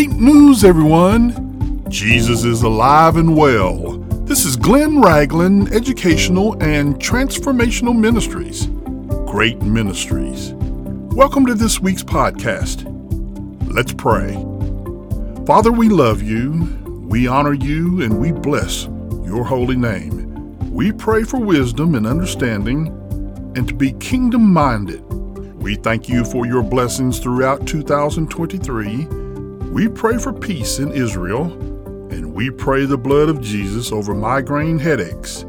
Great news, everyone! Jesus is alive and well. This is Glenn Ragland Educational and Transformational Ministries. Great Ministries. Welcome to this week's podcast. Let's pray. Father, we love you, we honor you, and we bless your holy name. We pray for wisdom and understanding and to be kingdom minded. We thank you for your blessings throughout 2023 we pray for peace in Israel, and we pray the blood of Jesus over migraine headaches.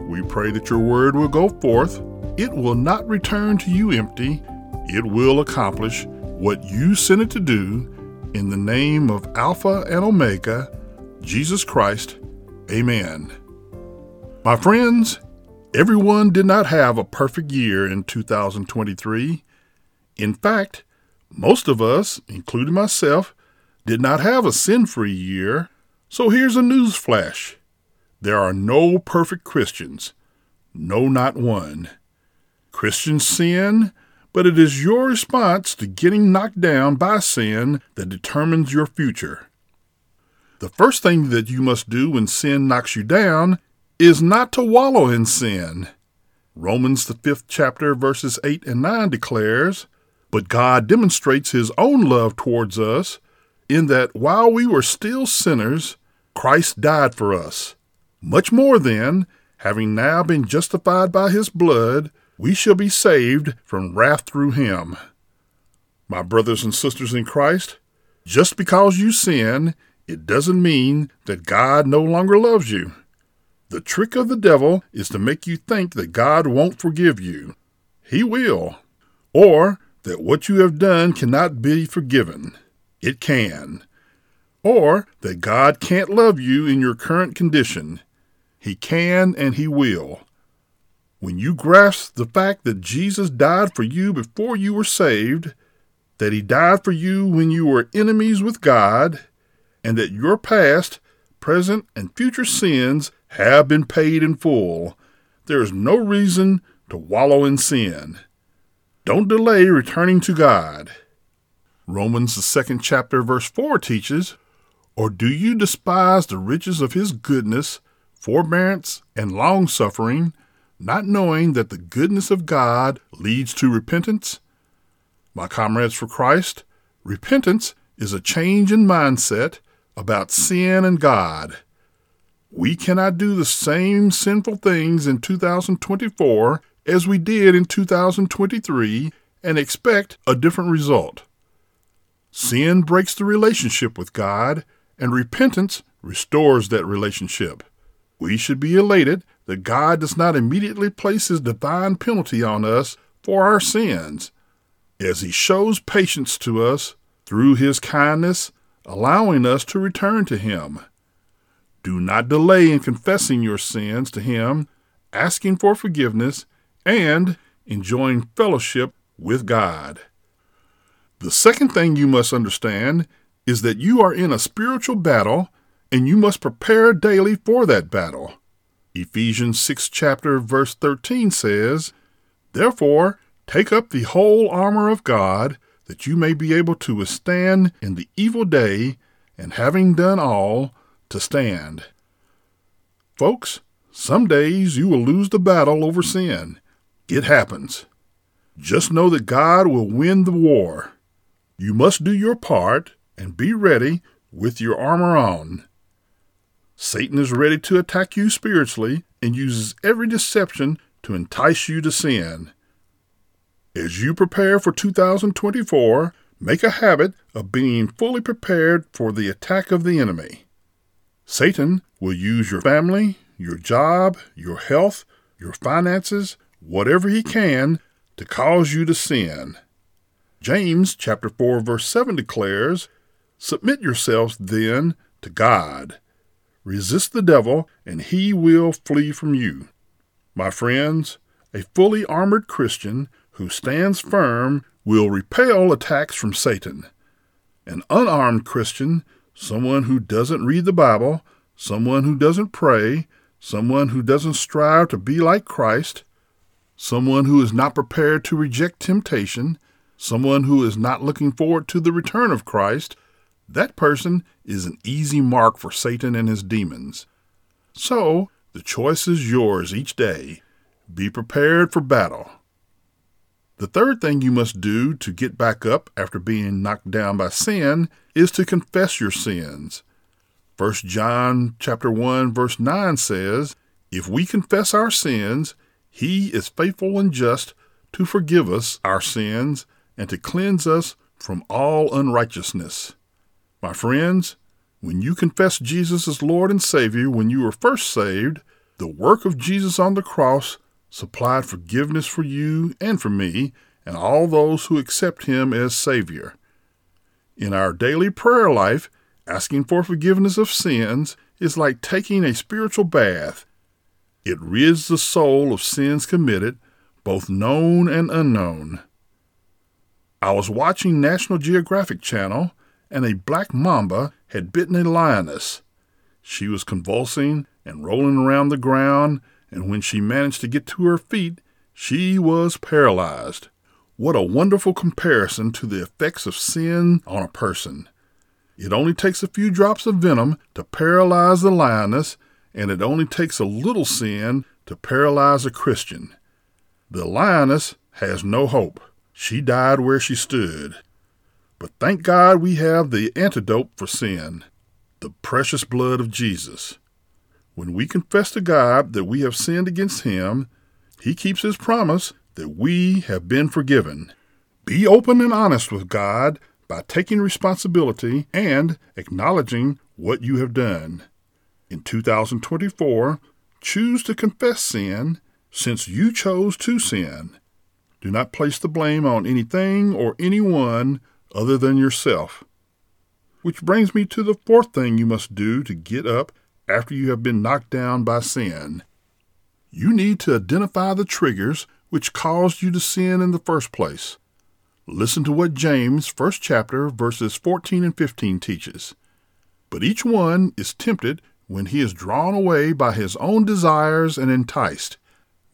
We pray that your word will go forth. It will not return to you empty. It will accomplish what you sent it to do in the name of Alpha and Omega, Jesus Christ. Amen. My friends, everyone did not have a perfect year in 2023. In fact, most of us, including myself, did not have a sin free year, so here's a news flash. There are no perfect Christians. No, not one. Christians sin, but it is your response to getting knocked down by sin that determines your future. The first thing that you must do when sin knocks you down is not to wallow in sin. Romans, the fifth chapter, verses 8 and 9 declares, but God demonstrates his own love towards us in that while we were still sinners, Christ died for us. Much more then, having now been justified by his blood, we shall be saved from wrath through him. My brothers and sisters in Christ, just because you sin, it doesn't mean that God no longer loves you. The trick of the devil is to make you think that God won't forgive you. He will. Or that what you have done cannot be forgiven. It can. Or that God can't love you in your current condition. He can and He will. When you grasp the fact that Jesus died for you before you were saved, that He died for you when you were enemies with God, and that your past, present, and future sins have been paid in full, there is no reason to wallow in sin. Don't delay returning to God. Romans, the second chapter, verse 4 teaches, Or do you despise the riches of his goodness, forbearance, and long suffering, not knowing that the goodness of God leads to repentance? My comrades for Christ, repentance is a change in mindset about sin and God. We cannot do the same sinful things in 2024 as we did in 2023 and expect a different result. Sin breaks the relationship with God, and repentance restores that relationship. We should be elated that God does not immediately place his divine penalty on us for our sins, as he shows patience to us through his kindness, allowing us to return to him. Do not delay in confessing your sins to him, asking for forgiveness, and enjoying fellowship with God. The second thing you must understand is that you are in a spiritual battle and you must prepare daily for that battle. Ephesians 6 chapter verse 13 says, Therefore, take up the whole armor of God, that you may be able to withstand in the evil day, and having done all, to stand. Folks, some days you will lose the battle over sin, it happens. Just know that God will win the war. You must do your part and be ready with your armor on. Satan is ready to attack you spiritually and uses every deception to entice you to sin. As you prepare for 2024, make a habit of being fully prepared for the attack of the enemy. Satan will use your family, your job, your health, your finances, whatever he can to cause you to sin. James chapter 4 verse 7 declares, Submit yourselves then to God. Resist the devil, and he will flee from you. My friends, a fully armored Christian who stands firm will repel attacks from Satan. An unarmed Christian, someone who doesn't read the Bible, someone who doesn't pray, someone who doesn't strive to be like Christ, someone who is not prepared to reject temptation, someone who is not looking forward to the return of Christ, that person is an easy mark for Satan and his demons. So, the choice is yours each day. Be prepared for battle. The third thing you must do to get back up after being knocked down by sin is to confess your sins. 1 John chapter 1 verse 9 says, "If we confess our sins, he is faithful and just to forgive us our sins and to cleanse us from all unrighteousness." My friends, when you confess Jesus as Lord and Savior when you were first saved, the work of Jesus on the cross supplied forgiveness for you and for me and all those who accept Him as Savior. In our daily prayer life, asking for forgiveness of sins is like taking a spiritual bath. It rids the soul of sins committed, both known and unknown. I was watching National Geographic Channel, and a black mamba had bitten a lioness. She was convulsing and rolling around the ground and when she managed to get to her feet, she was paralyzed. What a wonderful comparison to the effects of sin on a person. It only takes a few drops of venom to paralyze the lioness, and it only takes a little sin to paralyze a Christian. The lioness has no hope. She died where she stood. But thank God we have the antidote for sin the precious blood of Jesus. When we confess to God that we have sinned against Him, He keeps His promise that we have been forgiven. Be open and honest with God by taking responsibility and acknowledging what you have done. In 2024, choose to confess sin since you chose to sin. Do not place the blame on anything or anyone other than yourself. Which brings me to the fourth thing you must do to get up after you have been knocked down by sin. You need to identify the triggers which caused you to sin in the first place. Listen to what James, first chapter, verses 14 and 15 teaches. But each one is tempted when he is drawn away by his own desires and enticed.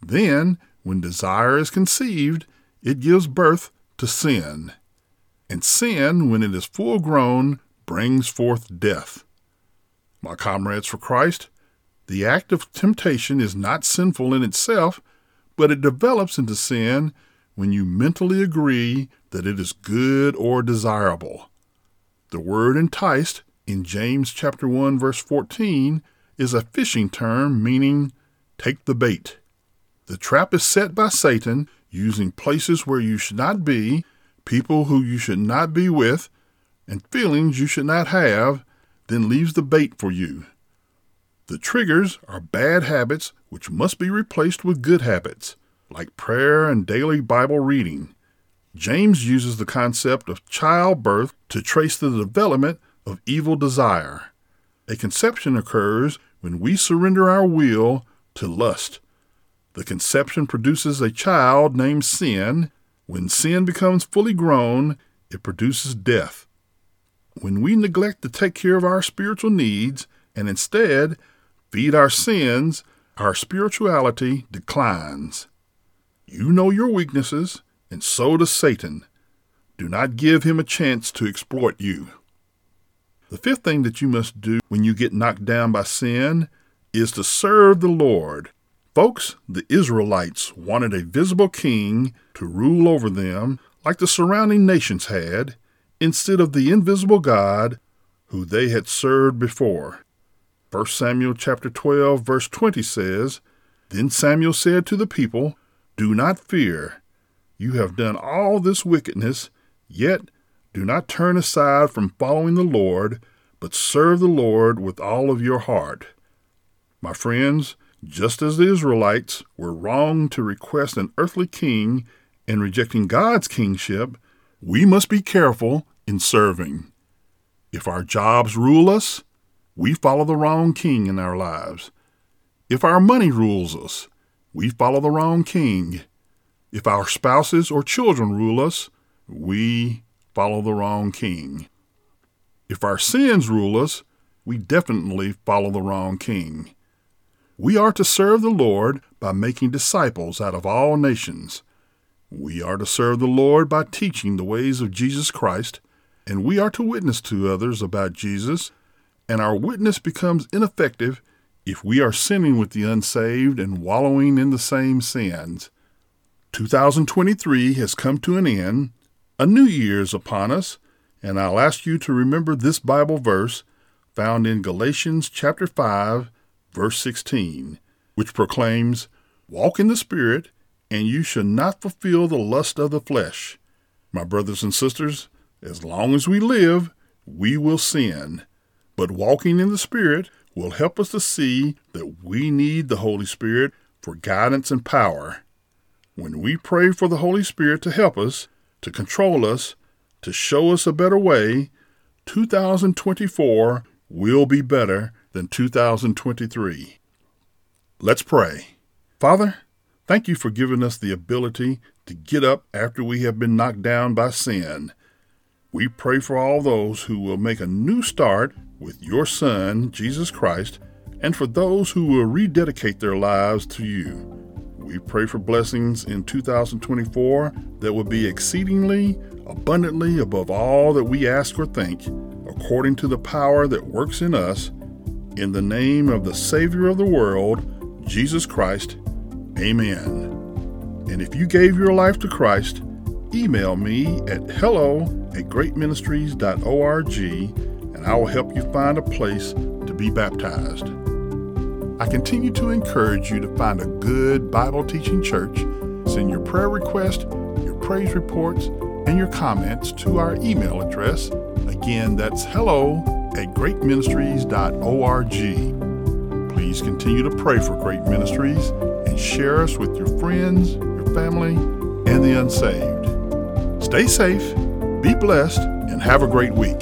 Then, when desire is conceived, it gives birth to sin. And sin, when it is full grown, brings forth death. My comrades for Christ, the act of temptation is not sinful in itself, but it develops into sin when you mentally agree that it is good or desirable. The word enticed in James chapter 1 verse 14 is a fishing term meaning take the bait. The trap is set by Satan using places where you should not be, people who you should not be with, and feelings you should not have then leaves the bait for you. The triggers are bad habits which must be replaced with good habits, like prayer and daily Bible reading. James uses the concept of childbirth to trace the development of evil desire. A conception occurs when we surrender our will to lust. The conception produces a child named sin. When sin becomes fully grown, it produces death when we neglect to take care of our spiritual needs and instead feed our sins, our spirituality declines. You know your weaknesses, and so does Satan. Do not give him a chance to exploit you. The fifth thing that you must do when you get knocked down by sin is to serve the Lord. Folks, the Israelites wanted a visible king to rule over them like the surrounding nations had, instead of the invisible God who they had served before. 1 Samuel chapter 12 verse 20 says, Then Samuel said to the people, Do not fear. You have done all this wickedness, yet do not turn aside from following the Lord, but serve the Lord with all of your heart. My friends, just as the Israelites were wrong to request an earthly king and rejecting God's kingship, we must be careful in serving. If our jobs rule us, we follow the wrong king in our lives. If our money rules us, we follow the wrong king. If our spouses or children rule us, we follow the wrong king. If our sins rule us, we definitely follow the wrong king. We are to serve the Lord by making disciples out of all nations we are to serve the Lord by teaching the ways of Jesus Christ, and we are to witness to others about Jesus, and our witness becomes ineffective if we are sinning with the unsaved and wallowing in the same sins. 2023 has come to an end, a new year is upon us, and I'll ask you to remember this Bible verse found in Galatians chapter 5, verse 16, which proclaims, Walk in the Spirit, and you shall not fulfill the lust of the flesh. My brothers and sisters, as long as we live, we will sin. But walking in the Spirit will help us to see that we need the Holy Spirit for guidance and power. When we pray for the Holy Spirit to help us, to control us, to show us a better way, 2024 will be better than 2023. Let's pray. Father, thank you for giving us the ability to get up after we have been knocked down by sin. We pray for all those who will make a new start with your Son, Jesus Christ, and for those who will rededicate their lives to you. We pray for blessings in 2024 that will be exceedingly, abundantly above all that we ask or think, according to the power that works in us. In the name of the Savior of the world, Jesus Christ. Amen. And if you gave your life to Christ, email me at hello at greatministries.org and I will help you find a place to be baptized. I continue to encourage you to find a good Bible teaching church. Send your prayer request, your praise reports, and your comments to our email address. Again, that's hello at greatministries.org. Please continue to pray for Great Ministries and share us with your friends, your family, and the unsaved. Stay safe, be blessed, and have a great week.